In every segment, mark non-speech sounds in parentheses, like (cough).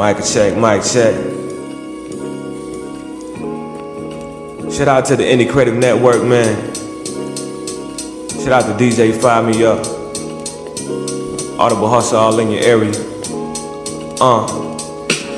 Mic check, mic check. Shout out to the Indie Creative Network, man. Shout out to DJ Fire Me Up. Audible Hustle all in your area. Uh.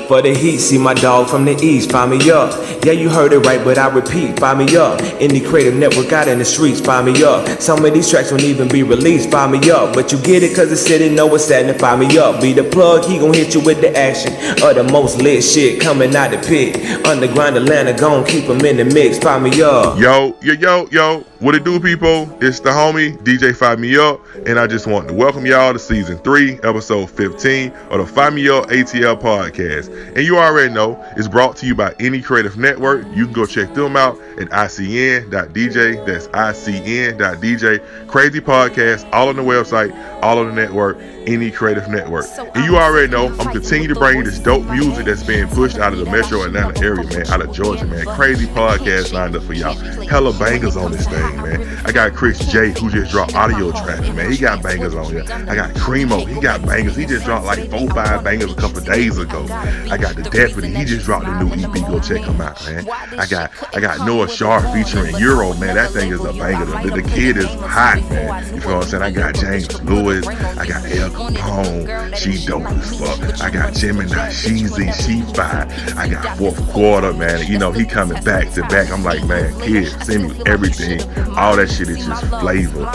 For the heat, see my dog from the east, find me up. Yeah, you heard it right, but I repeat, find me up. Indie Creative Network out in the streets, find me up. Some of these tracks won't even be released, find me up. But you get it cause the city know what's happening, find me up. Be the plug, he gon' hit you with the action. Of the most lit shit coming out the pit. Underground Atlanta, gon' keep them in the mix, find me up. Yo, yo, yo, yo. What it do, people? It's the homie, DJ Fire Me Up, and I just want to welcome y'all to season 3, episode 15 of the Fire Me Up ATL podcast. And you already know, it's brought to you by Indie Creative Network. You can go check them out at icn.dj. That's icn.dj. Crazy podcast, all on the website, all on the network, Indie Creative Network. And you already know, I'm continuing to bring you this dope music that's being pushed out of the metro Atlanta area, man, out of Georgia, man. Crazy podcast lined up for y'all. Hella bangers on this thing man. I got Chris J, who just dropped audio tracks, man. He got bangers on here. I got Cremo, he got bangers. He just dropped like four, five bangers a couple days ago. I got the Deputy, he just dropped a new EP. Go check him out, man. I got I got Noah Sharp featuring Euro, man. That thing is a banger. The, the kid is hot, man. You feel what I'm saying? I got James Lewis, I got El Capone, she dope as fuck. I got Gemini, Sheezy, she fine. I got fourth quarter, man. You know, he coming back to back. I'm like, man, kid, send me everything all that shit is just flavor.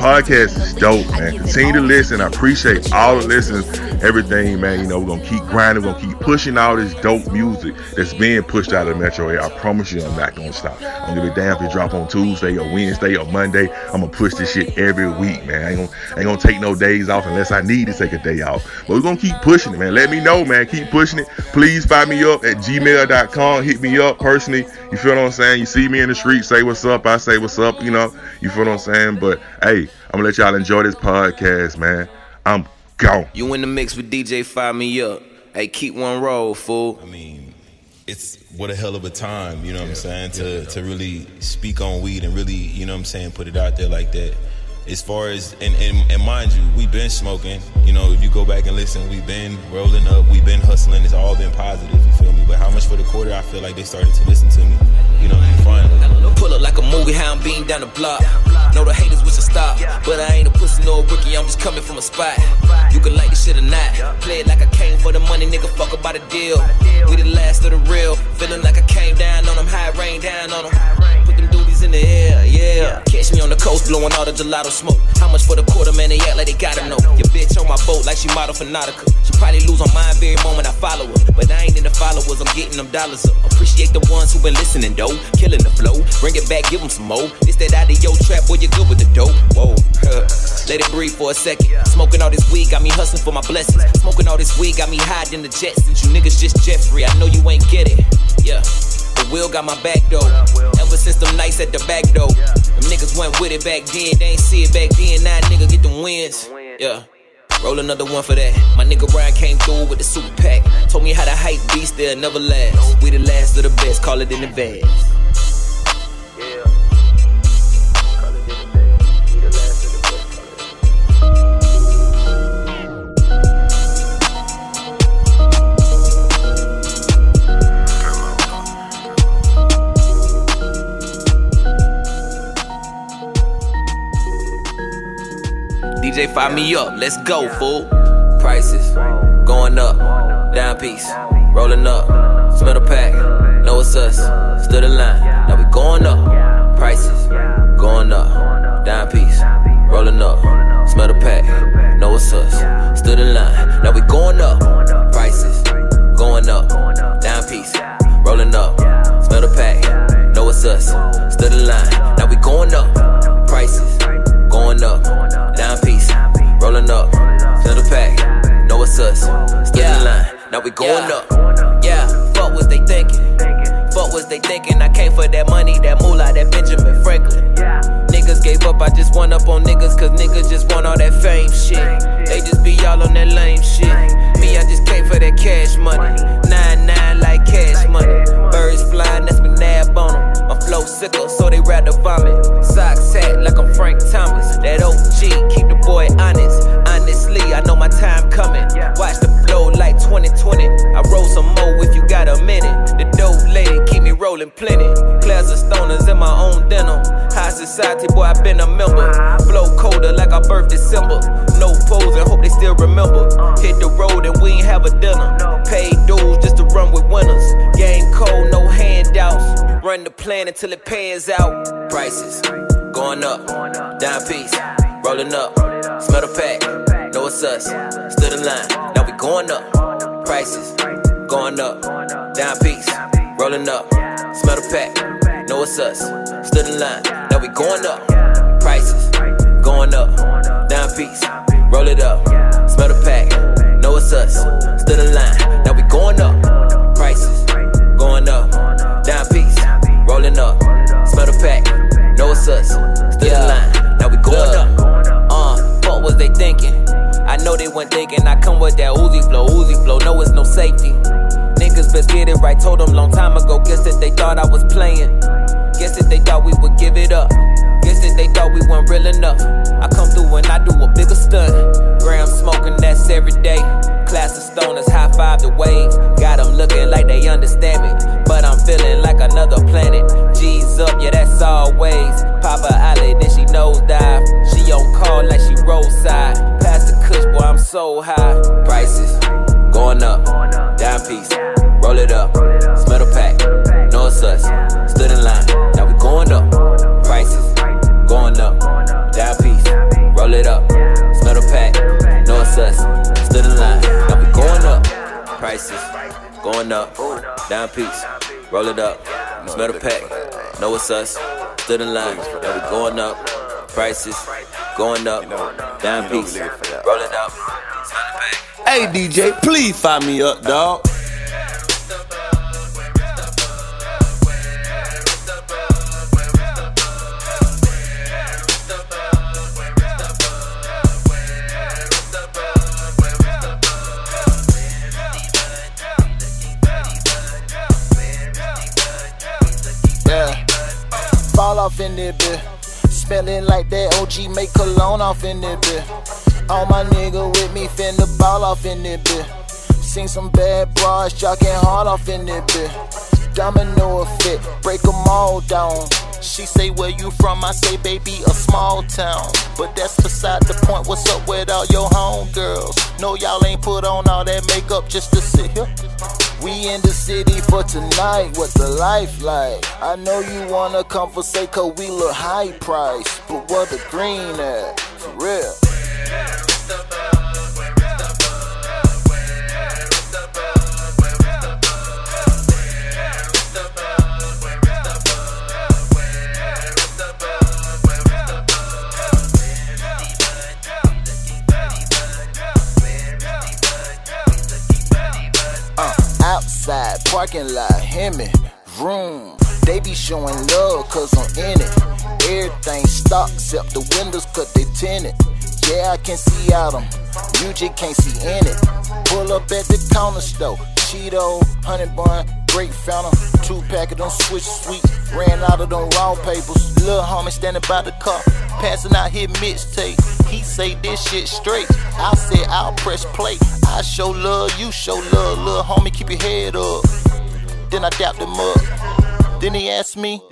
Podcast is dope, man. Continue to listen. I appreciate all the listens, everything, man. You know, we're gonna keep grinding, we're gonna keep pushing all this dope music that's being pushed out of metro area. I promise you I'm not gonna stop. I'm gonna be damn if it drop on Tuesday or Wednesday or Monday. I'm gonna push this shit every week, man. I ain't gonna, ain't gonna take no days off unless I need to take a day off. But we're gonna keep pushing it, man. Let me know, man. Keep pushing it. Please find me up at gmail.com. Hit me up personally. You feel what I'm saying? You see me in the street, say what's up. I say what's up, you know. You feel what I'm saying? But hey, I'm gonna let y'all enjoy this podcast, man. I'm gone. You in the mix with DJ Fire Me Up. Hey, keep one roll, fool. I mean, it's what a hell of a time, you know what I'm saying, to, to really speak on weed and really, you know what I'm saying, put it out there like that. As far as, and, and, and mind you, we've been smoking, you know, if you go back and listen, we've been rolling up, we've been hustling, it's all been positive, you feel me? But how much for the quarter, I feel like they started to listen to me, you know, and finally. Pull up like a movie, how I'm being down the block. Know the haters wish to stop, but I ain't a pussy nor a rookie, I'm just coming from a spot. You can like this shit or not. Play it like I came for the money, nigga, fuck about a deal. We the last of the real, feeling like I came down on them, high rain down on them. Put them duties in the air, yeah. Catch me on the coast, blowing all the gelato smoke. How much for the quarter, man? They act like they gotta know. Your bitch on my boat like she model for Nautica. She probably lose on mine very moment I follow her. But I ain't in the followers, I'm getting them dollars up. Appreciate the ones who been listening, though. Killing the flow. Bring it back, give them some more. It's that audio trap, boy, you good with the dope. Whoa. (laughs) Let it breathe for a second. Smoking all this weed, got me hustling for my blessings. Smoking all this weed, got me hiding the jets. Since you niggas just Jeffrey, I know you ain't get it. Yeah. The wheel got my back though. Ever since them nights at the back though. Them niggas went with it back then, they ain't see it back then. Now nigga get them wins. Yeah. Roll another one for that. My nigga Ryan came through with the super pack. Told me how to hype beast, they'll never last. We the last of the best, call it in advance. DJ fire me up, let's go, fool. Prices going up, down piece, rolling up, smell the pack, know it's us, stood in line, now we going up. Prices going up, down piece, rolling up, smell the pack, know it's us, stood in line, now we going up. Prices going up, down piece, rolling up, smell the pack, know it's us, now we going Yeah. up. Yeah, fuck what they thinking. Fuck what they thinking. I came for that money, that moolah, that Benjamin Franklin. Niggas gave up, I just went up on niggas, cause niggas just want all that fame shit. They just be all on that lame shit. Me, I just came for that cash money. Nine nine like cash money. Birds flying, that's McNabb on them. My flow sicker, so they rather vomit. Socks hat like I'm Frank Thomas. That OG, keep the boy honest honestly, I know my time coming. Watch the flow like 2020. I roll some more if you got a minute. The dope lady keep me rolling plenty. Class of stoners in my own denim. High society, boy, I been a member. Flow colder like I birthed December. No posing, hope they still remember. Hit the road and we ain't have a dinner. Paid dues just to run with winners. Game cold, no handouts. Run the plan until it pans out. Prices going up, down piece, rolling up, smell the pack know it's us. Stood in line, now we going up. Prices going up, down piece, rolling up. Smell the pack, know it's us. Stood in line, now we going up. Prices going up, down piece, roll it up. Smell the pack, know it's us. Stood in line, now we going up. Prices going up, down piece, rolling up. Smell the pack, know it's us. Stood in line, now we going up. Uh, what was they thinking? I know they weren't thinking I come with that Uzi flow, Uzi flow, no it's no safety. Niggas best get it right, told them long time ago. Guess that they thought I was playing. Guess that they thought we would give it up. They thought we weren't real enough. I come through and I do a bigger stunt. Graham smoking, that's every day. Class of stoners, high five the wave. Got them looking like they understand me. But I'm feeling like another planet. G's up, yeah, that's always. Papa Alley, then she nosedive. She on call like she roadside. Past the kush, boy, I'm so high. Prices going up, down piece, roll it up, smell the pack, no us. Stood in line, now we going up. Going up, down piece, roll it up, smell the pack, know it's us. Stood in line, now we going up. Prices going up, down piece, roll it up, smell the pack, know it's us. Stood in line, now we going up. Prices going up, down piece, roll it up. Hey DJ, please fire me up, dog. Fall off in bit. Smelling like that OG make cologne off in there, bit. All my nigga with me finna ball off in there, bit. Seen some bad bras jocking hard off in there, bit. Domino effect, break 'em all down. She say, Where you from? I say, Baby, a small town. But that's beside the point. What's up with all your homegirls? No, y'all ain't put on all that makeup just to sit here. We in the city for tonight, what's the life like? I know you wanna conversate cause we look high price, but what the green at? For real. Parking lot, Hemi, room. They be showing love cause I'm in it. Everything stock except the windows cut they tinted. Yeah, I can see out them. You just can't see in it. Pull up at the counter store. Cheeto, honey bun, grape fountain, two pack of them switch sweet. Ran out of them raw papers. Lil' homie standing by the car, passing out his mixtape. He say this shit straight. I said I'll press play. I show love, you show love. Lil' homie, keep your head up. Then I dapped him up. Then he asked me.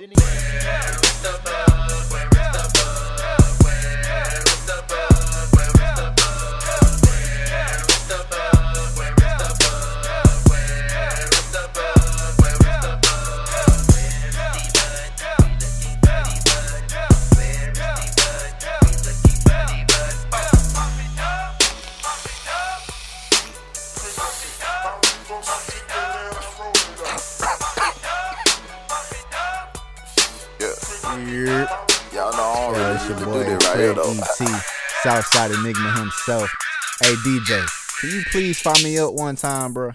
Southside Enigma himself. Hey DJ, can you please fire me up one time, bro?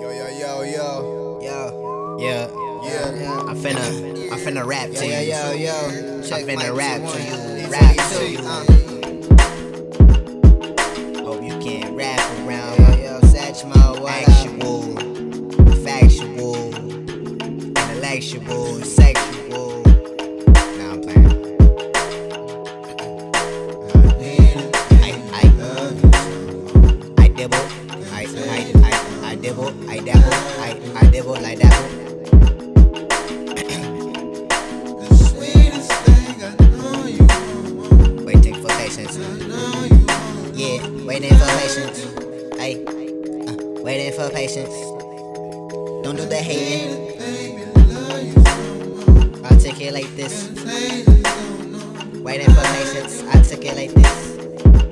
Yo, yo, yo, yo. Yo, yeah, Yeah, yeah. I'm finna, I'm finna rap to Yo, you. yo, yo, yo. I'm finna rap to you, rap to you. uh. that one. Waiting for patience. Yeah, waiting for patience. Hey, uh, waiting for patience. Don't do the hand. Articulate this. Waiting for patience. Articulate this.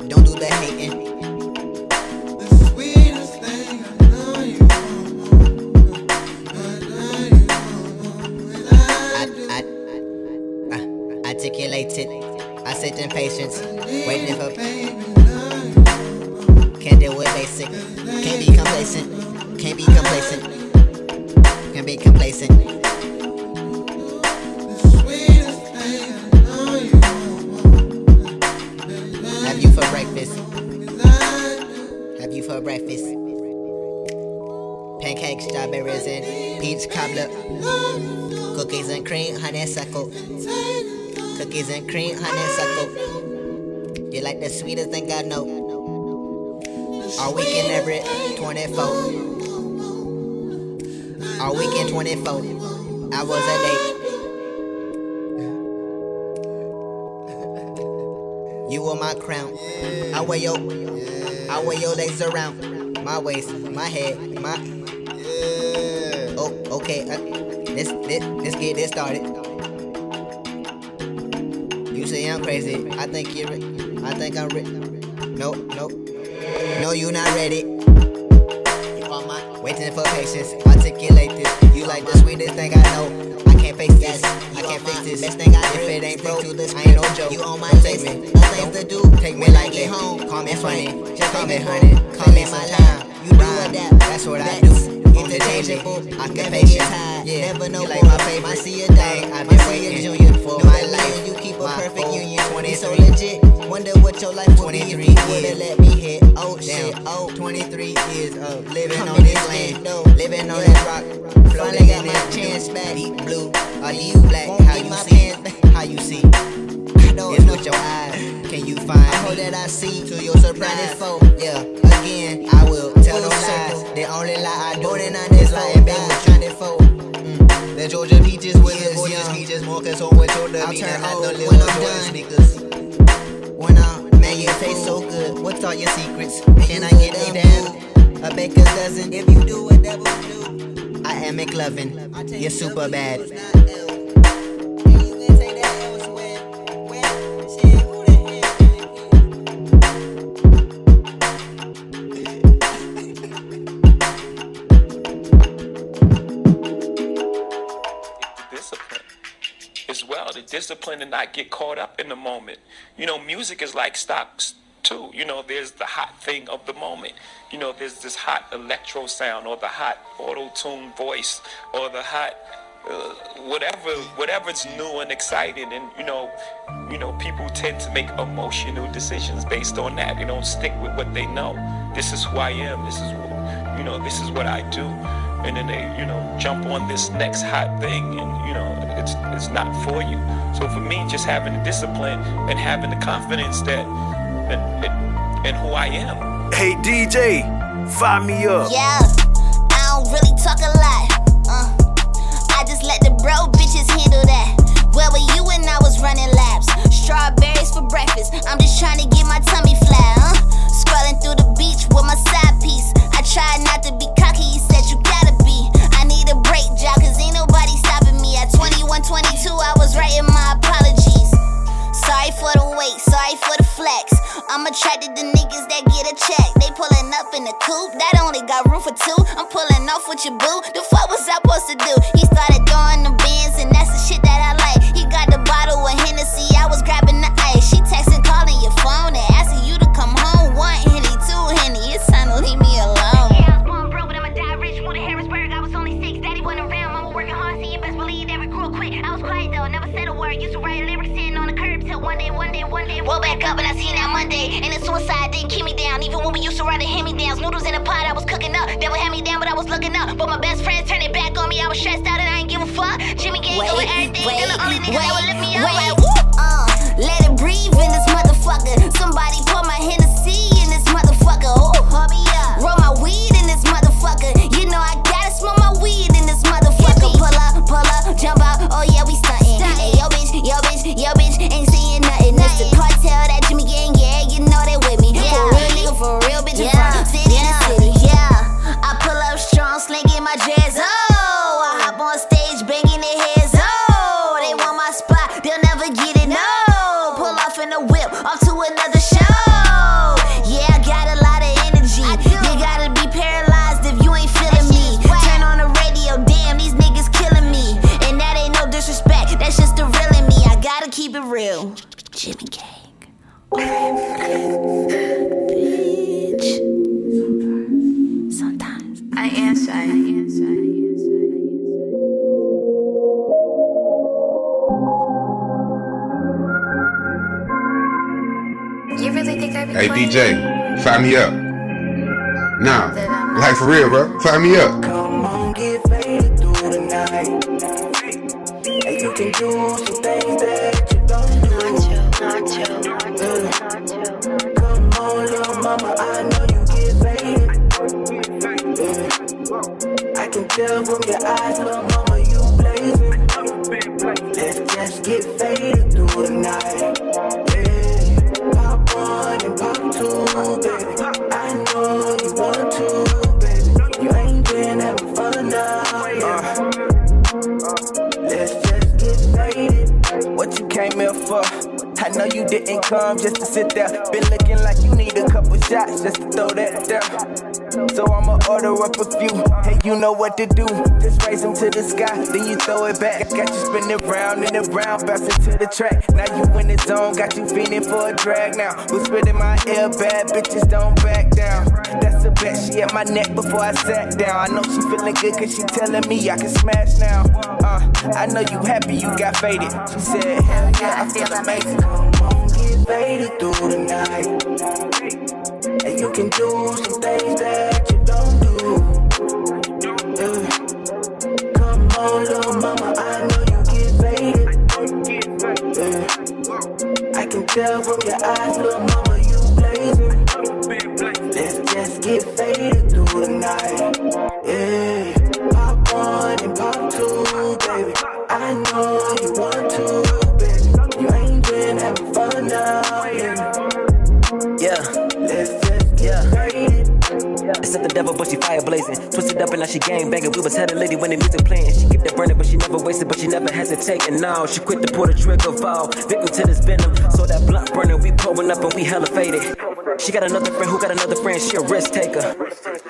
Don't do the hating. 24. Our weekend 24. I was a day. You were my crown. I wear your, I wear your legs around my waist, my head, my. Oh, okay. Uh, let's let, let's get this started. You say I'm crazy. I think you're. Re- I think I'm. Re- no, no, no. you're not ready. You waiting for patience. Articulate this. You like the sweetest thing I know. I can't face this. I can't face this. Best thing I if it ain't broke, I ain't no joke. You on my list. Nothing to do. Take me like it home. Call me funny. Just call me honey. Call me my time. You do adapt. That's what I do. Interchangeable, occupation. Yeah, never know like my favorite. I see a thing. I've been waiting junior for my life. You keep a perfect union. 20 so legit. Wonder what your life would be if you would've let me hit. Oh shit. Oh, 23 years of living on this land. Living on this rock. Floating got my chance back. Deep blue. Are you black? How you see? How you see? It's with your eyes. Can you find I hope that I see to your surprise. Yeah, again, I will tell no lies. The only lie I do then I is lying been with trying to fold. Mm. The Georgia peaches with the Georgia peaches, more concerned with your demeanor, not the little Jordan sneakers. When I'm man, you taste so good. What's all your secrets? Can I get a down? A dozen. If you do what devil do, I am McLovin. You're super bad. Discipline to not get caught up in the moment. You know, music is like stocks too. You know, there's the hot thing of the moment. You know, there's this hot electro sound or the hot auto tune voice or the hot uh, whatever whatever's new and exciting and you know you know people tend to make emotional decisions based on that they don't stick with what they know this is who i am this is you know this is what i do and then they you know jump on this next hot thing and you know it's it's not for you so for me just having the discipline and having the confidence that in, in, in who i am Hey DJ, fire me up. Yeah, I don't really talk a lot. Uh, I just let the bro bitches handle that. Where were you when I was running laps? Strawberries for breakfast. I'm just trying to get my tummy flat, huh? Scrolling through the beach with my side piece. I tried not to be cocky, job, cause ain't nobody stopping me. At 21, 22, I was writing my apologies. Sorry for the wait, sorry for the flex. I'm attracted to niggas that get a check. They pulling up in the coupe, that only got room for two. I'm pulling off with your boo. The fuck was I supposed to do? He started throwing the bins, and that's the shit that I like. He got the bottle of Hennessy, I was grabbing Woke back up and I seen that Monday. And the suicide didn't keep me down. Even when we used to ride the hand me downs, noodles in a pot, I was cooking up. Devil had me down, but I was looking up. But my best friends turned it back on me. I was stressed out and I ain't give a fuck. Jimmy gang going everything. and the only nigga that would lift me up like real, bro. Fire me up. Didn't come just to sit there. Been looking like you need a couple shots just to throw that down. So I'ma order up a few. Hey, you know what to do. Just raise them to the sky, then you throw it back. Got you spinning round and around, bouncing to the track. Now you in the zone, got you feeling for a drag now. Whispered in my ear, bad bitches don't back down. That's a bet, she at my neck before I sat down. I know she feeling good cause she telling me I can smash now. Uh, I know you happy you got faded. She said, hell yeah, I feel amazing. Faded through the night. And you can do some things that you don't do. Yeah. Come on, little mama, I know you get faded. Yeah. I can tell from your eyes, little mama, you blazing. Let's just get faded through the night. But she fire blazing. Twisted up and now she gang banging. We was had a lady when the music playing. She kept it burning, but she never wasted, but she never hesitating. Now she quit to pull the trigger, fall victim to this venom. So that blunt burning, we pulling up and we hella faded. She got another friend who got another friend, she a risk taker.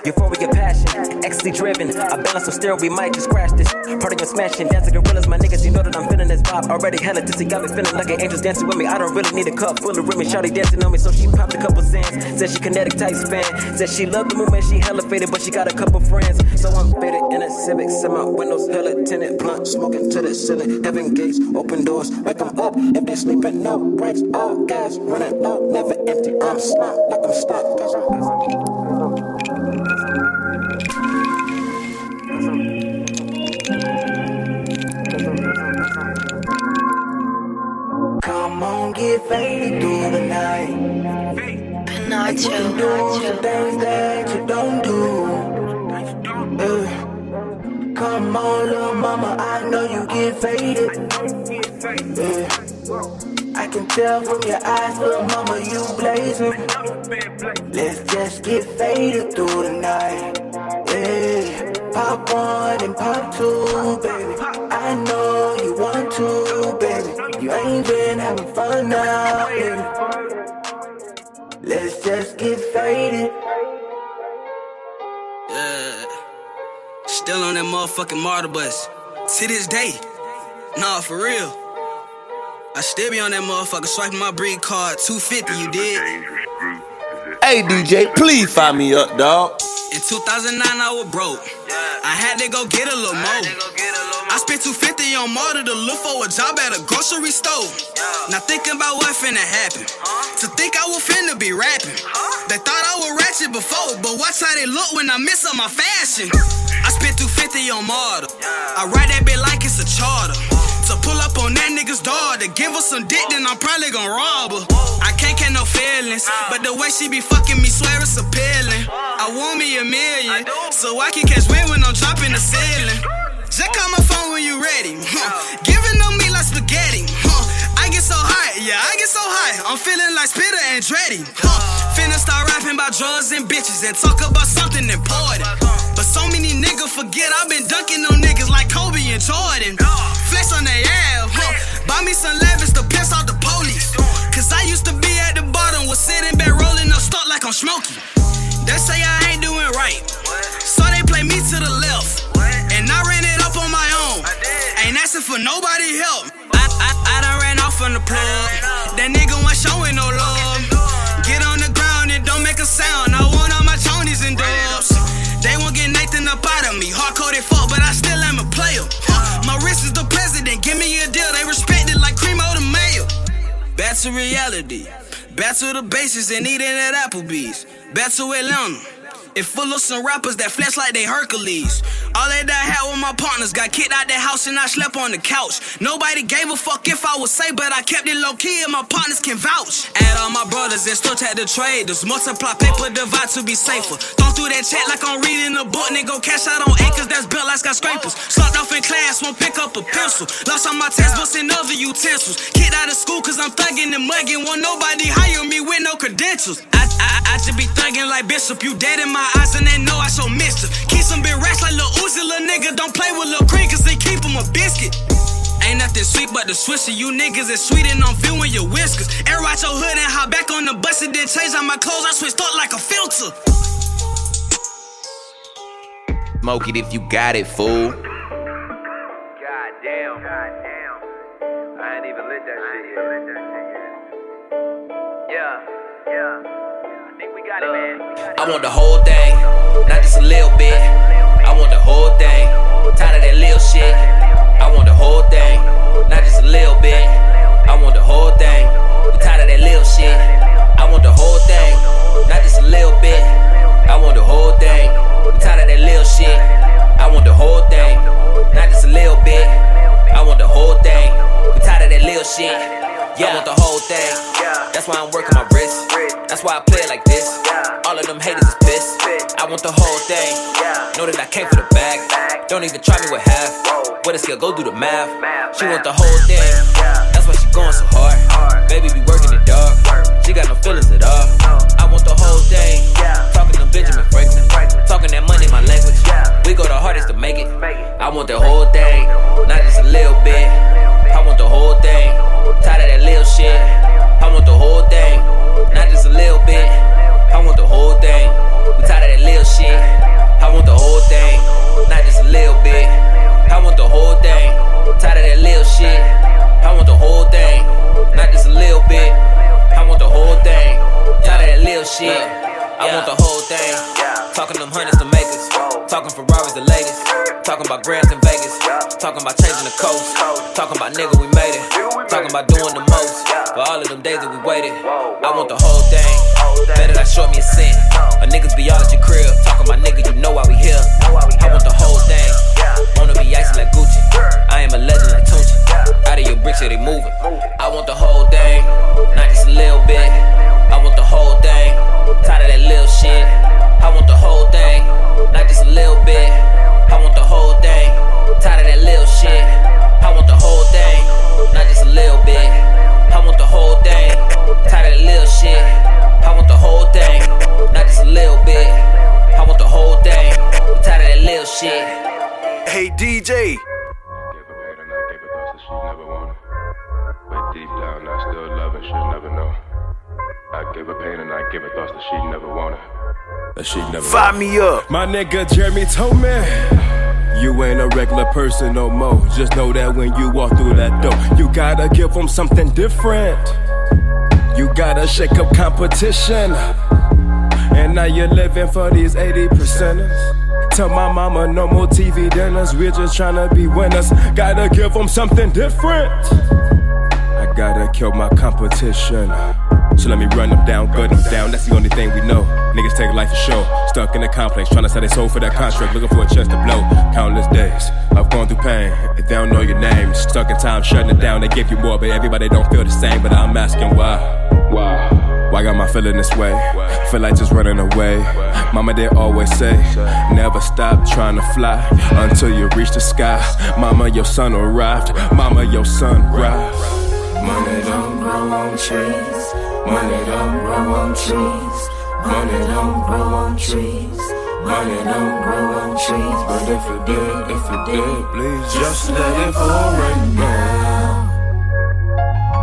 Euphoria passion, ecstasy driven. I balance so still, we might just crash this. Party and smashing, dancing gorillas, my niggas, you know that I'm feeling this vibe. Already hella dizzy, got me feeling like an angel's dancing with me. I don't really need a cup full of Remy, shawty dancing on me, so she popped a couple sands. Said she kinetic Tyson fan, said she loved the movement, she hella faded, but she got a couple friends. So I'm faded in a Civic, semi windows, hella tinted, blunt, smoking to the ceiling. Heaven gates, open doors, wake 'em up. If they sleeping, no brakes, all gas, running low, never empty. I'm slumped like I'm stuck, cause I'm, cause Come on, get faded through the night. And you can do some things that you don't do. Yeah. Come on, little mama, I know you get faded. Yeah. I can tell from your eyes, little mama, you blazing. Let's just get faded through the night. Yeah. Pop one and pop two, baby. I know you want to, baby. You ain't been having fun now, baby. Let's just get faded. Yeah. Still on that motherfucking martyr bus. To this day. Nah, for real. I still be on that motherfucker swiping my breed card 250, you did? Hey DJ, please fire me up, dog. In 2009, I was broke. I had to go get a little more. I spent 250 on motor to look for a job at a grocery store. Now thinking about what finna happen. To think I was finna be rapping. They thought I was ratchet before, but watch how they look when I miss up my fashion. I spent 250 on motor. I ride that bit like it's a charter. To pull up on that nigga's to give her some dick, then I'm probably gon' rob her. I can't get no feelings, but the way she be fucking me, swear it's appealing. I want me a million, so I can catch wind when I'm dropping the ceiling. Just when you ready. Huh. Giving on me like spaghetti. Huh. I get so high, yeah, I get so high. I'm feeling like Spitter and Dreddy. Huh. Finna start rapping about drugs and bitches and talk about something important. But so many niggas forget I've been dunking on niggas like Kobe and Jordan. Flex on their ass, huh. Buy me some lavish to piss off the police. Cause I used to be at the bottom, was sitting back rolling up stuck like I'm smoking. They say I ain't doing right. So they play me to the asking for nobody help. I, I, I done ran off on the plug. That nigga wasn't showing no love. Get on the ground and don't make a sound. I want all my chonies and dubs. They won't get Nathan up out of me. Hardcoded fuck, but I still am a player. My wrist is the president. Give me a deal. They respect it like cream of the mayo. Back to reality. Back to the bases and eating at Applebee's. Back to Atlanta. It full of some rappers that flex like they Hercules. All that I had with my partners got kicked out the house and I slept on the couch. Nobody gave a fuck if I was safe, but I kept it low key and my partners can vouch. Add all my brothers and still tag the traders. Multiply paper divide to be safer. Thumb through that check like I'm reading a book. Nigga, go cash out on acres that's built like skyscrapers. Slugged off in class, won't pick up a pencil. Lost all my textbooks and other utensils. Kicked out of school cause I'm thugging and mugging. Won't nobody hire me with no credentials. I, I, I should be thugging like Bishop. You dead in my eyes and they know I show mischief. Keep some big racks like Lil Uzi, lil nigga. Don't play with Lil Creek cause they keep him a biscuit. Ain't nothing sweet but the swisher. You niggas is sweet and I'm viewing your whiskers. Air out your hood and hop back on the bus and then change out my clothes. I switched up like a filter. Smoke it if you got it, fool. God damn. God damn. I ain't even lit that shit yet. Yeah. Yeah. I think uh, we got it, man. I want the whole thing, not just a little bit. I want the whole thing. Tired of that little shit. I want the whole thing, not just a little bit. I want the whole thing. We tired of that little shit. I want the whole thing, not just a little bit. I want the whole thing. We tired of that little shit. I want the whole thing, not just a little bit. I want the whole thing. We tired of that little shit. Yeah, I want the whole thing. That's why I'm working my wrist. That's why I play it like this. All of them haters is pissed. I want the whole thing. Know that I came for the bag. Don't even try me with half. What a skill, go do the math. She want the whole thing. That's why she going so hard. Baby be working it dog. She got no feelings at all. I want the whole thing. Talking to Benjamin Franklin. Talking that money, my language. We go the hardest to make it. I want the whole thing, not just a little bit. I want the whole thing. Tired of that little shit. I want the whole thing, not just a little bit. I want the whole thing. We tired of that little shit. I want the whole thing, not just a little bit. I want the whole thing. Tired of that little shit. I want the whole thing, not just a little bit. I want the whole thing. Tired of that little shit. I want the whole thing. Talking them hundreds to makers. Talking Ferraris the latest. Talking about grams in Vegas. Talking about changing the coast. Talking about nigga, we made it. Talking about doing the most. For all of them days that we waited. I want the whole thing. Better not show me a cent. A niggas be all at your crib. Talking about nigga, you know why we here. I want the whole thing. Wanna be icy like Gucci. I am a legend like Tunchi. Out of your bricks, yeah, they moving. I want the whole thing. Not just a little bit. I want the whole thing. Tired of that little shit. I want the whole thing. Not just a little bit. I want the whole thing. Tired of that little shit. I want the whole thing. Not just a little bit. I want the whole thing. Tired of that little shit. I want the whole thing. Not just a little bit. I want the whole thing. Tired of that little shit. Hey DJ. Mad or not take a boss that she never wanna. But deep down, I still love her, she'll never know. I give her pain and I give her thoughts that she never wanted. That she never Fire me up. My nigga Jeremy told me. You ain't a regular person no more. Just know that when you walk through that door, you gotta give them something different. You gotta shake up competition. And now you're living for these 80 percenters. Tell my mama no more TV dinners. We're just trying to be winners. Gotta give them something different. I gotta kill my competition. So let me run them down, gut them down. That's the only thing we know. Niggas take life for show. Stuck in the complex, trying to sell their soul for that contract. Looking for a chance to blow. Countless days I've gone through pain. If they don't know your name, stuck in time, shutting it down. They give you more, but everybody don't feel the same. But I'm asking why. Why? Why got my feeling this way? Feel like just running away. Mama did always say, never stop trying to fly until you reach the sky. Mama, your son arrived. Mama, your son arrived. Money don't grow on trees. Money don't grow on trees. Money don't grow on trees. Money don't grow on trees. But if it did, if it did, please just let it fall right now.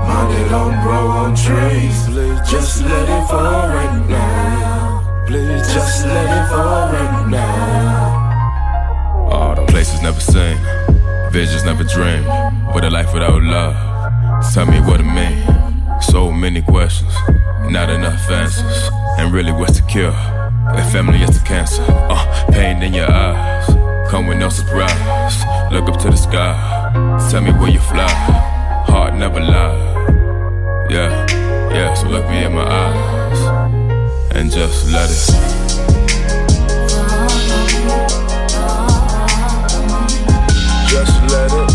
Money don't grow on trees. Please just let it fall right now. Please just let it fall right now. All the places never seen, visions never dreamed. What a life without love. Tell me what it mean. So many questions, not enough answers. And really, what's the cure? If family is the cancer, uh, pain in your eyes. Come with no surprise. Look up to the sky. Tell me where you fly. Heart never lie. Yeah, yeah, so look me in my eyes and just let it. Just let it.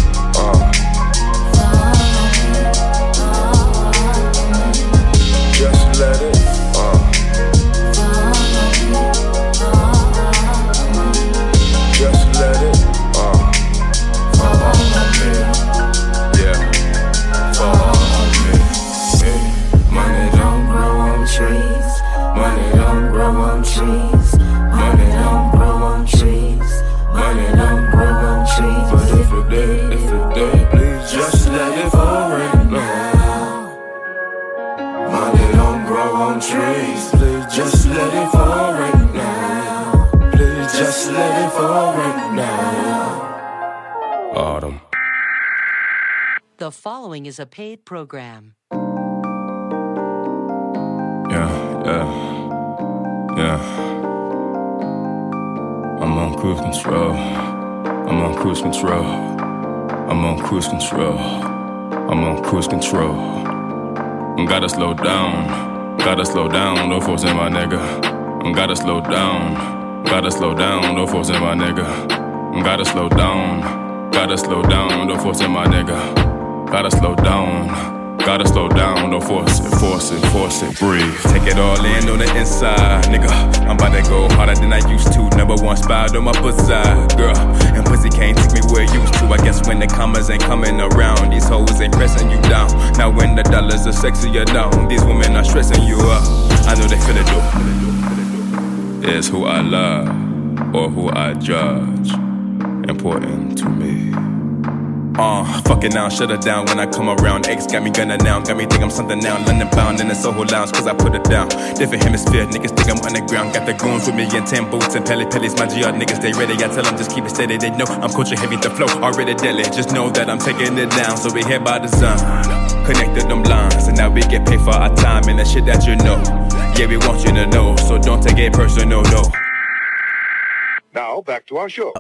Following is a paid program. Yeah, yeah, yeah. I'm on cruise control. I'm on cruise control. I'm on cruise control. I'm on cruise control. Gotta slow down. Gotta slow down. No force in my nigga. Gotta slow down. Gotta slow down. No force in my nigga. Gotta slow down. Gotta slow down. No force in my nigga. Gotta slow down. Gotta slow down, don't force it, force it, force it, breathe. Take it all in on the inside, nigga. I'm about to go harder than I used to. Number one spot on my pussy, girl. And pussy can't take me where it used to. I guess when the commas ain't coming around, these hoes ain't pressing you down. Now when the dollars are sexier down, these women are stressing you up. I know they feel it though. Is who I love or who I judge important to me? Uh, fuck it now, shut it down when I come around. X got me gunning now, got me think I'm something now. London bound in the Soho lounge, cause I put it down. Different hemisphere, niggas think I'm underground. Got the goons with me in 10 boots and pelly pellies. My GR niggas, they ready. I tell them just keep it steady. They know I'm culture heavy, the flow already deadly. Just know that I'm taking it down, so we here by design. Connected them lines, and now we get paid for our time and the shit that you know. Yeah, we want you to know, so don't take it personal, no. Now back to our show.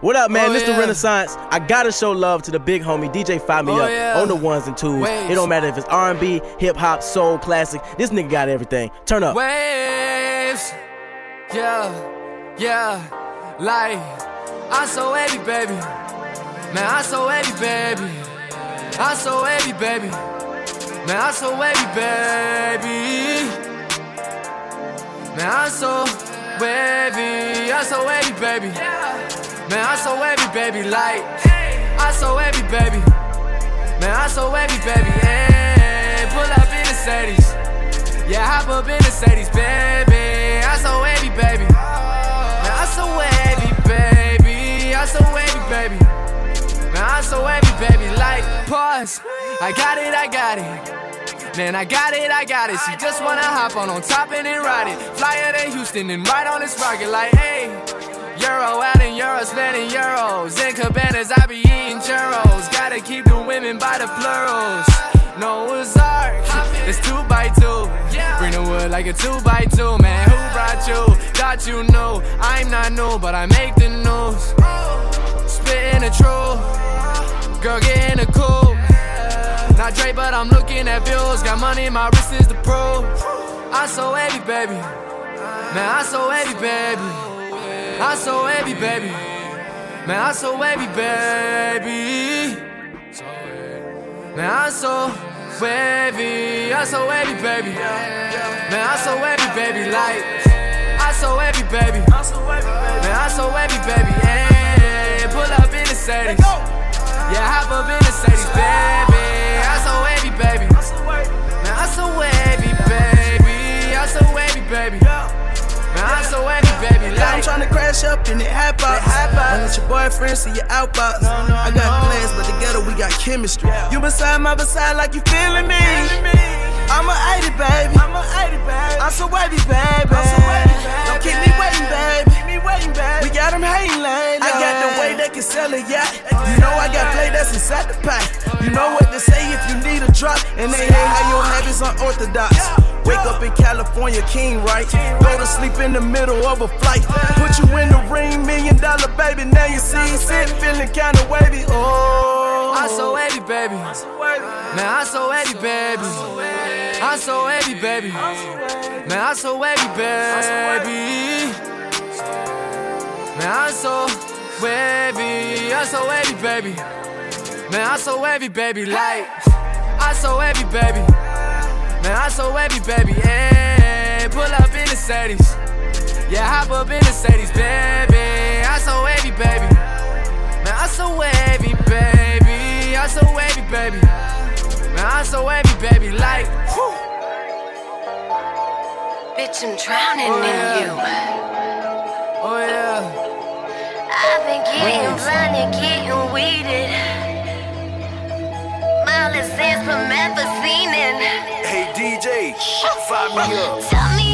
What up, man? Oh, this yeah. the Renaissance. I gotta show love to the big homie DJ Fire Me Oh, Up yeah. on the ones and twos. Waves. It don't matter if it's R&B, hip hop, soul, classic. This nigga got everything. Turn up. Waves, yeah, yeah, like I'm so heavy, baby. Man, I'm so heavy, baby. I'm so heavy, baby. Man, I'm so heavy, baby. Man, I'm so wavy. I'm so heavy, baby. Man, I'm so heavy, baby. Like I'm so heavy, baby. Man, I'm so heavy, baby. Hey, pull up in the Mercedes. Yeah, hop up in the Mercedes, baby. I'm so heavy, baby. Man, I'm so heavy, baby. I'm so heavy, baby. Man, I'm so heavy, baby. Like, pause. I got it, I got it. Man, I got it, I got it. She just wanna hop on on top and then ride it. Fly Flyer to Houston and ride on this rocket like, hey. Euro out in Euro, spending Euros. In cabanas, I be eating churros. Gotta keep the women by the plurals. Noah's Ark, it's two by two. Bring the wood like a two by two, man. Who brought you? Thought you knew. I'm not new, but I make the news. Spitting the truth. Girl, get in the cool. Not Dre, but I'm looking at bills. Got money in my wrist is the proof. I'm so heavy, baby. Man, I'm so heavy, baby. I'm so heavy, baby. Man, I'm so heavy, baby. Man, I'm so heavy. I'm so heavy, baby. Man, I'm so heavy, baby. Like, I'm so heavy, baby. Man, I'm so heavy, baby. Hey, pull up in the Mercedes. Yeah, hop up in the Mercedes, baby. Like, trying to crash up in the hop out. Don't let your boyfriend see you outbox. I got plans, but together we got chemistry. You beside my beside like you feeling me. I'm a 80, baby. I'm a 80, baby. I'm so wavy, baby. I'm so wavy, baby. Don't keep me waiting, baby. Keep me waiting, baby. We got them hating lane. I got the way they can sell it, yeah. You oh, know I got play that's inside the pack. Oh, you know what to say if you need a drop. And they hate how your habits unorthodox. Wake up in California, king, right? Go to sleep in the middle of a flight. Put you in the ring, million dollar baby. Now you see, sitting feeling kinda wavy. Oh. I so wavy, baby. Man, I so wavy, baby. I so wavy, baby. Man, I so wavy, baby. Man, I so wavy. I so wavy, baby. Man, I so wavy, baby. Like, I so wavy, baby. Man, I so wavy, baby. Hey, pull up in the Mercedes. Yeah, hop up in the Mercedes, baby. I so wavy, baby. Man, I so wavy, baby. I so wavy, baby. Man, I so wavy, baby. Like, whew. Bitch, I'm drowning Oh, in you. Oh, yeah. I've been getting blinded, getting weeded. Mileage since promethazine. Hey DJ, fire me up.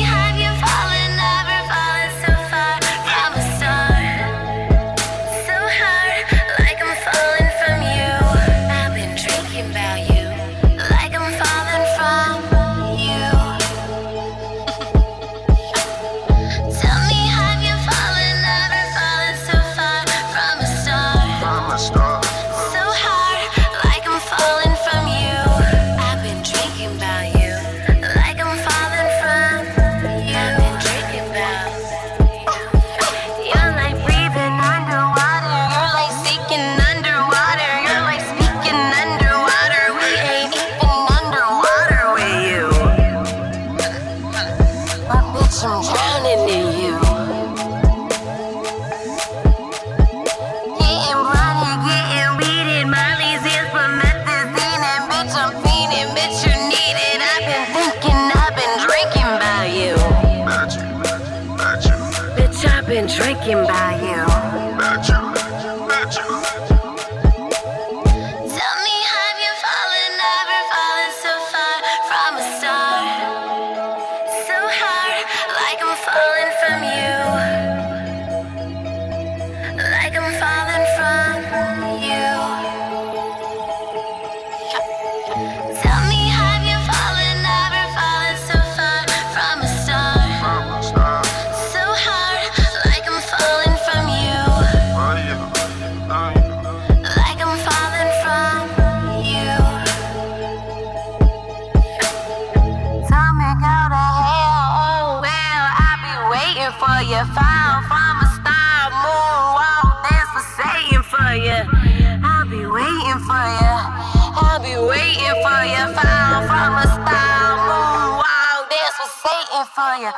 You.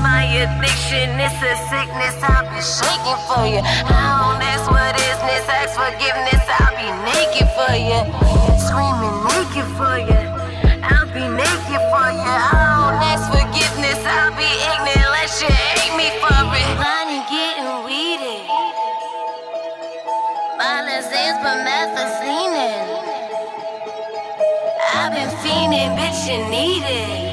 My addiction is a sickness. I'll be shaking for you. I don't ask what isness, ask forgiveness. I'll be naked for you. Screaming naked for you. I'll be naked for you. I don't ask forgiveness. I'll be ignorant unless you hate me for it. Money getting weeded. Violence is promethazine. I've been fiending, bitch, you need it.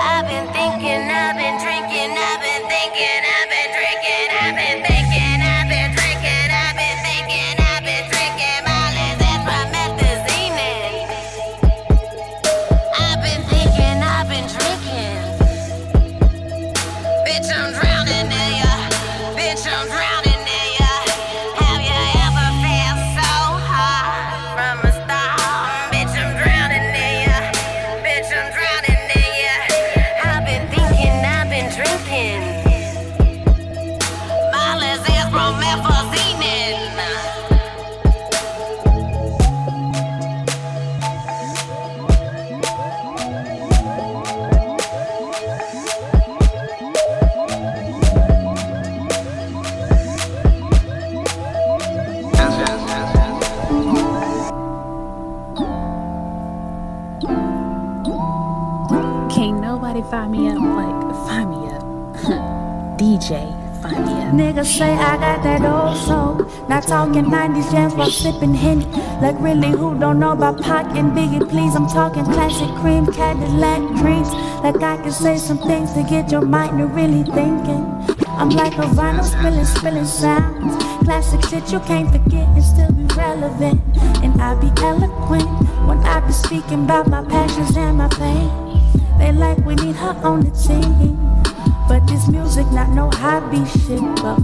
I've been thinking, I've been drinking, I've been thinking, I've been drinking, I've been thinking, I've been drinking, I've been thinking, I've been drinking. Violence is promethazine. I've been thinking, I've been drinking. Bitch, I'm drowning in ya. Bitch, I'm drowning say I got that old soul. Not talking 90s jams while sipping Henny. Like really, who don't know about Pac and Biggie? Please, I'm talking classic cream, Cadillac dreams. Like I can say some things to get your mind to really thinking. I'm like a rhino spilling, spilling sounds. Classic shit you can't forget and still be relevant. And I be eloquent when I be speaking about my passions and my pain. They like we need her on the team. But this music not no hobby shit, well,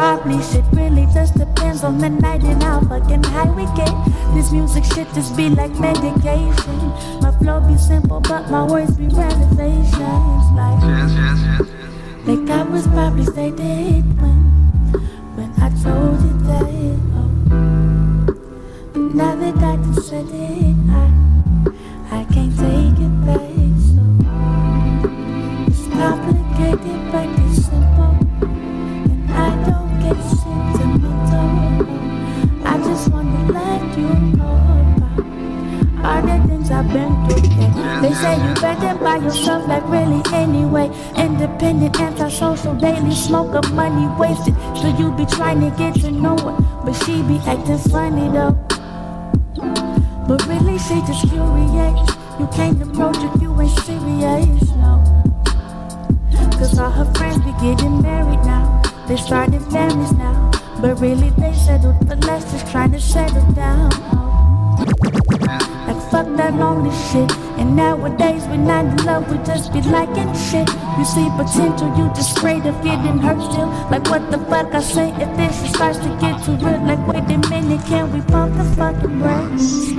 or probably shit really just depends on the night and how fucking high we get. This music shit just be like medication. My flow be simple, but my words be revelations. Like, like I was probably stated when, when I told you that. Oh. But now that I done said it, antisocial, daily smoker, money wasted. So you be trying to get to know her, but she be acting funny though. But really, she just curious. You can't approach if you ain't serious, no. Cause all her friends be getting married now. They started families now. But really, they settled for less, just trying to settle down. Fuck that lonely shit. And nowadays, we're not in love, we just be liking shit. You see potential, you just afraid of getting hurt still. Like, what the fuck I say if this shit starts to get too real? Like, wait a minute, can we pump the fucking brakes?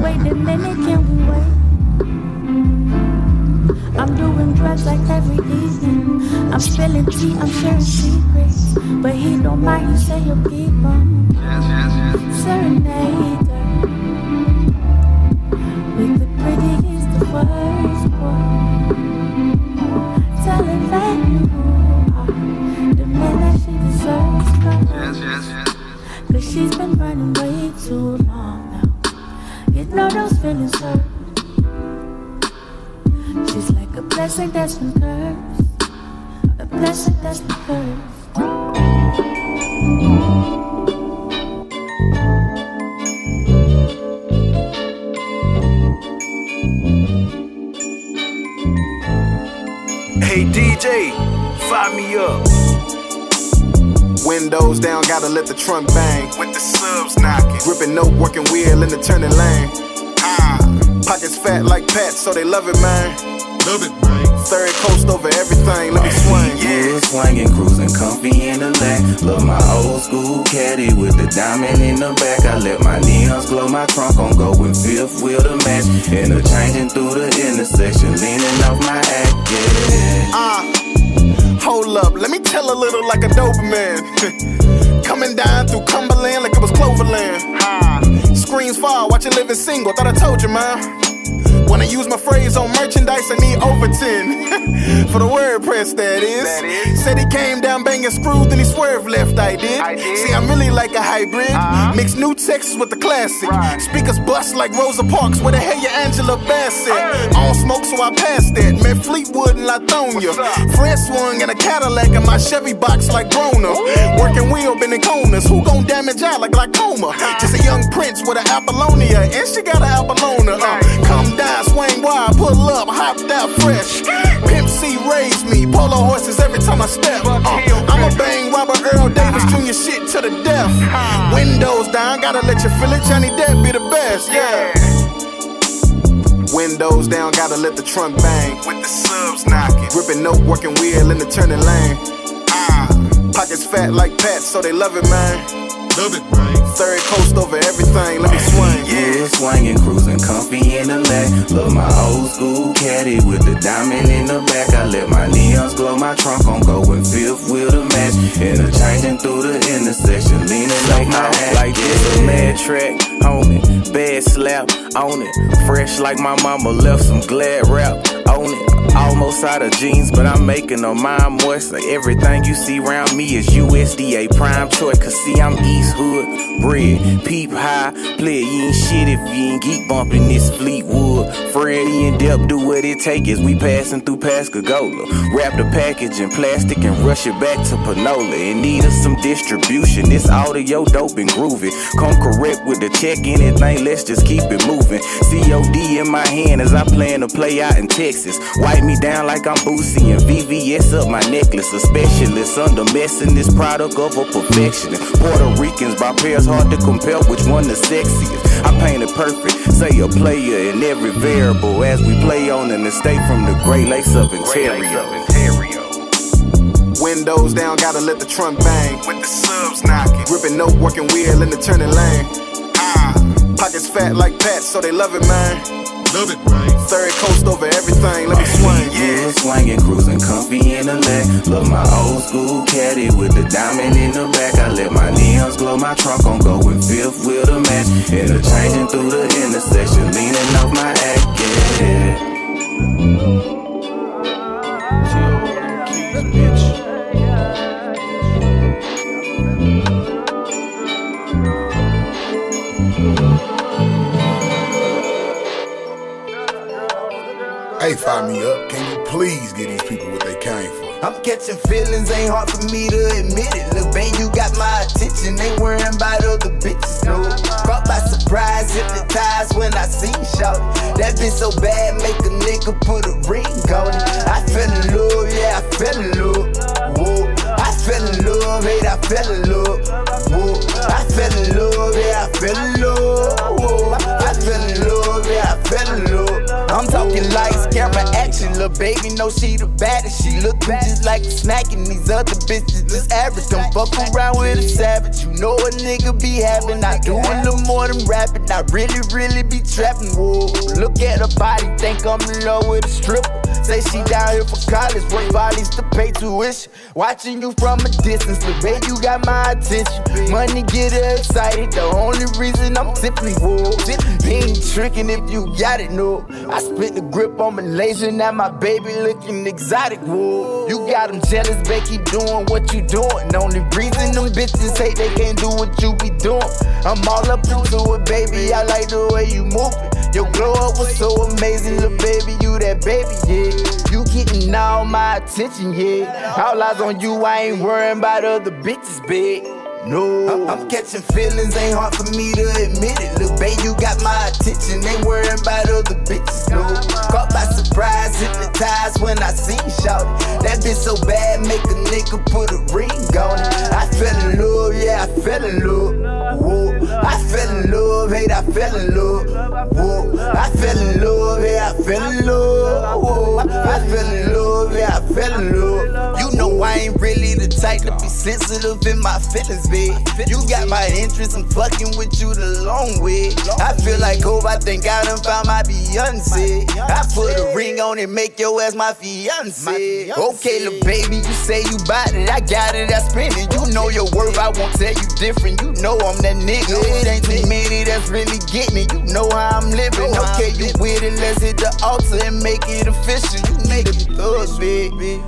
Wait a minute, can we wait? I'm doing drugs like every evening. I'm spilling tea, I'm sharing secrets. But he don't mind, he say he'll keep on. Serenade deserves. Cause, Cause she's been running way too long now. You know those feelings hurt. She's like a blessing that's been cursed. A blessing that's been cursed. Hey DJ, fire me up. Windows down, gotta let the trunk bang. With the subs knocking. Gripping no working wheel in the turning lane. Ah, pockets fat like Pat, so they love it, man. Love it, man. Third coast over everything, let me swing. Yeah, swinging, cruising, comfy in the lag. Love my old school caddy with the diamond in the back. I let my neons glow, my trunk on go with fifth wheel to match. Interchanging through the intersection, leaning off my act, yeah. Ah, hold up, let me tell a little like a dope man. (laughs) Coming down through Cumberland like it was Cloverland. Screens fall, watching living single. Thought I told you, man. When I use my phrase on merchandise, I need over 10. (laughs) For the WordPress, that is. Said he came down banging screws, then he swerved left, I did. See, I'm really like a hybrid. Mix new Texas with the classic. Speakers bust like Rosa Parks. Where the hell your Angela Bassett? I don't smoke, so I passed that. Met Fleetwood and Latonia. Fred swung in a Cadillac in my Chevy box like Groner. Working wheel, bending corners. Who gon' damage out like glaucoma? Just a young prince with an Apollonia. And she got an Apollona. Uh, come down, swing wide, pull up, hopped out fresh. Pimp C raised me, polo horses every time I step. Uh, I'ma bang Robert Earl Davis Jr. shit to the death. Windows down, gotta let you feel it. Johnny Depp be the best, yeah. Windows down, gotta let the trunk bang. With the subs knocking. Gripping note, working wheel in the turning lane. Ah, pockets fat like Pat, so they love it, man. Love it. Third coast over everything, let me swing. Yeah, swinging, cruising, comfy in the lag. Love my old school caddy with the diamond in the back. I let my neons glow, my trunk on go with fifth wheel to match. Interchanging through the intersection, leaning like my hat. Like this a mad track, homie. Bad slap on it. Fresh like my mama left some glad rap on it. Almost out of jeans, but I'm making them mind moist. Like everything you see around me is USDA prime choice. Cause see, I'm East Hood bred. Peep high, play you ain't shit if you ain't geek bumping this Fleetwood. Freddie and Depp do what it take as we passing through Pascagoula. Wrap the package in plastic and rush it back to Panola. In need of some distribution. This audio dope and groovy. Come correct with the check, anything, let's just keep it moving. COD in my hand as I plan to play out in Texas. Wipe me down like I'm Boosie and VVS up my necklace. A specialist under messing this product of a perfectionist. Puerto Ricans by pairs hard to compare which one the sexiest. I paint it perfect, say a player in every variable as we play on an estate from the Great Lakes of Ontario. windows down, gotta let the trunk bang. With the subs knocking. Gripping no working wheel in the turning lane. Pockets fat like Pat, so they love it, man. Love it, man. Third coast over everything, let me swing. Yeah, swinging, cruising, comfy in the leg. Love my old school caddy with the diamond in the back. I let my neons glow, my trunk on go with fifth wheel to match. Interchanging through the intersection, leaning off my act, yeah. Fire me up. Can you please get these people what they came for? I'm catching feelings, ain't hard for me to admit it. Look, babe, you got my attention, ain't worrying about other bitches, no. Caught by surprise, hypnotized when I seen shout. That bitch so bad, make a nigga put a ring on it. I fell in love, yeah, I fell in love. Whoa, I fell in love, hate, I fell in love. Whoa, I fell in love, yeah, I fell in love. Whoa, I fell in love, yeah, I fell in love. I'm talking lights, camera, action. Little baby know she the baddest. She lookin' just like a snack, and these other bitches just average. Don't fuck around with a savage. You know a nigga be having. I do a little more than rapping. I really, really be trapping. Whoa, look at her body, think I'm in love with a stripper. Say she down here for college, work volleys to pay tuition. Watching you from a distance, but babe, you got my attention. Money get her excited. The only reason I'm tipping, whoa. Ain't tricking if you got it, no. I spit the grip on Malaysia, now my baby looking exotic, whoa. You got them jealous, babe, keep doing what you doing. Only reason them bitches hate they can't do what you be doing. I'm all up into it, baby. I like the way you move it. Your glow up was so amazing, little baby. You that baby, yeah. You getting all my attention, yeah. All eyes on you, I ain't worrying about other bitches, babe. No, I'm, catching feelings, ain't hard for me to admit it. Look, babe, you got my attention, ain't worrying about other bitches. No, caught by surprise, hypnotized when I seen shout. That bitch so bad, make a nigga put a ring on it. I fell in love, yeah, I fell in love. Whoa, I fell in love, hate, I fell in love. Whoa, I fell in love, yeah, I fell in love. Whoa, I fell in love, yeah, I fell in love. You know I ain't really the type to be sensitive in my feelings, babe. You got my interest, I'm fucking with you the long way. I feel like Hov, I think I done found my Beyonce. I put a ring on it, make your ass my fiance. Okay, little baby, you say you bought it, I got it, I spend it. You know your worth, I won't tell you different. You know I'm that nigga. It ain't too many that's really getting it. You know how I'm living. Okay, you with it, let's hit the altar and make it official. You make it thug, baby.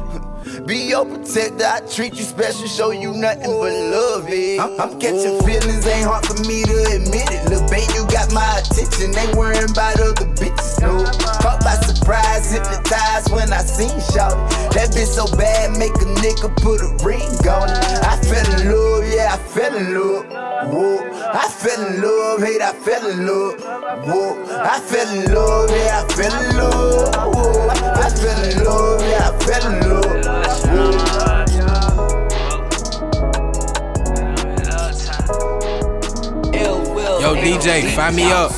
Be your protector, I treat you special, show you nothing but love, eh? I'm, I'm catching feelings, ain't hard for me to admit it. Look, babe, you got my attention, ain't worrying about other bitches, no. Caught by surprise, hypnotized when I seen shout. That bitch so bad, make a nigga put a ring on it. I fell in love, yeah, I fell in love. Whoa, I fell in love, hate, I fell in love. Whoa, I fell in love, yeah, I fell in love. Whoa, I fell in love, yeah, I fell in love. Yo, DJ, find me up.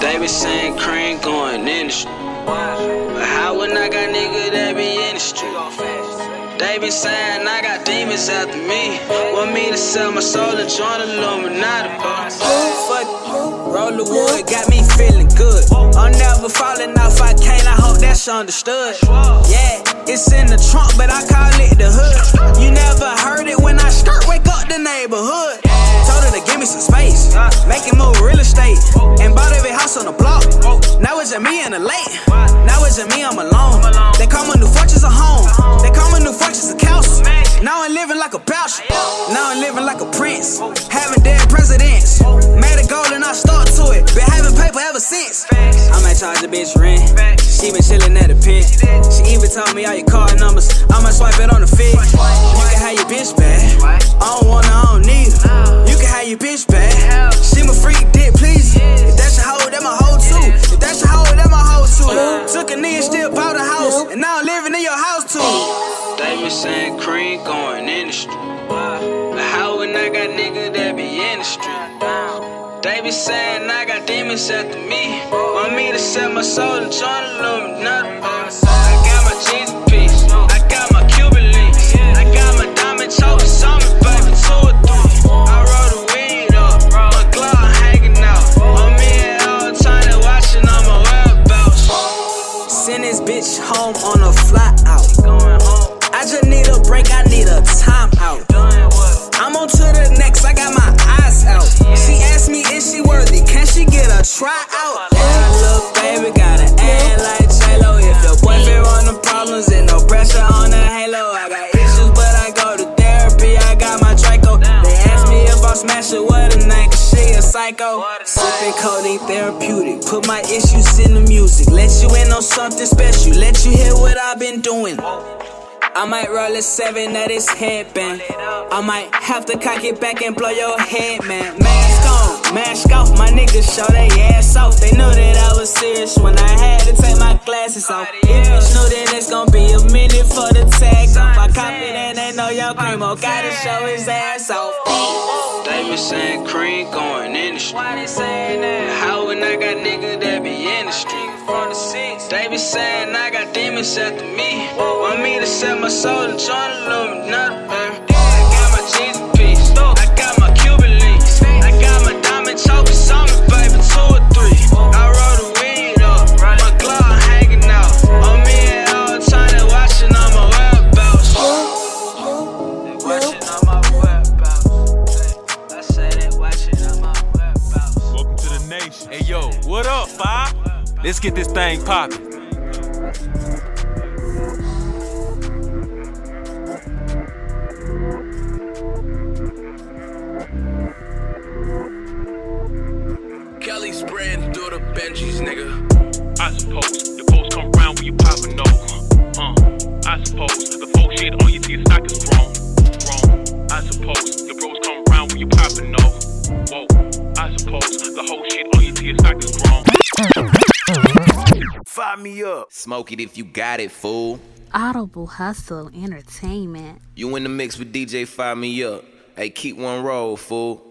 They be saying cream going in the street. But how when I got nigga that be in the street? They be saying I got demons after me. Want me to sell my soul and join the Illuminati. but Fuck it. Roll the wood, got me feeling good. I'm never falling off, I can't, I hope that's understood. Yeah, it's in the trunk, but I call it the hood. You never heard it when I skirt, wake up the neighborhood. Told her to give me some space, making more real estate, and bought every house on the block. Now it's just me and the late. Now it's just me, I'm alone. They call my new fortress a home. They call my new fortress a castle. Now I'm living like a pouch. Now I'm living like a prince. Having dead presidents. Made a goal and I stuck to it. Been having paper ever since. I might charge a bitch rent. She been chillin' at the pit. Told me all your card numbers. I might swipe it on the fit. You can have your bitch back. I don't wanna, I don't need her. You can have your bitch back. She my freak dick, please. If that's your hoe, that my hoe too. If that's your hoe, that my hoe too. Took a knee and still bought a house. And now I'm living in your house too. They been saying cream going in the street. But how when I got nigga that be in the street? They be saying I got demons after me. Want me to sell my soul and join the Illuminati. Psycho. Sipping codeine therapeutic, put my issues in the music. Let you in on something special, let you hear what I've been doing. I might roll a seven at his headband. I might have to cock it back and blow your head, man. Mask on, mask off, my niggas show they ass off. They knew that I was serious when I had to take my glasses off. Primo gotta show his ass off. They been saying cream going in the street. Why they saying that? How when I got niggas that be in the street? From the six. They be saying I got demons after me. Want me to sell my soul to join the Illuminati, baby. Let's get this thing poppin'. Kelly spreading through the Benjis, nigga. I suppose the folks come round when you pop a nose. Uh, I suppose the full shit on your teeth stock is grown. Grown. I suppose the bros come round when you pop a nose. Whoa. I suppose the whole shit on your teeth stock is grown. Fire me up. Smoke it if you got it, fool. Audible Hustle Entertainment. You in the mix with DJ Fire Me Up. Hey, keep one roll, fool.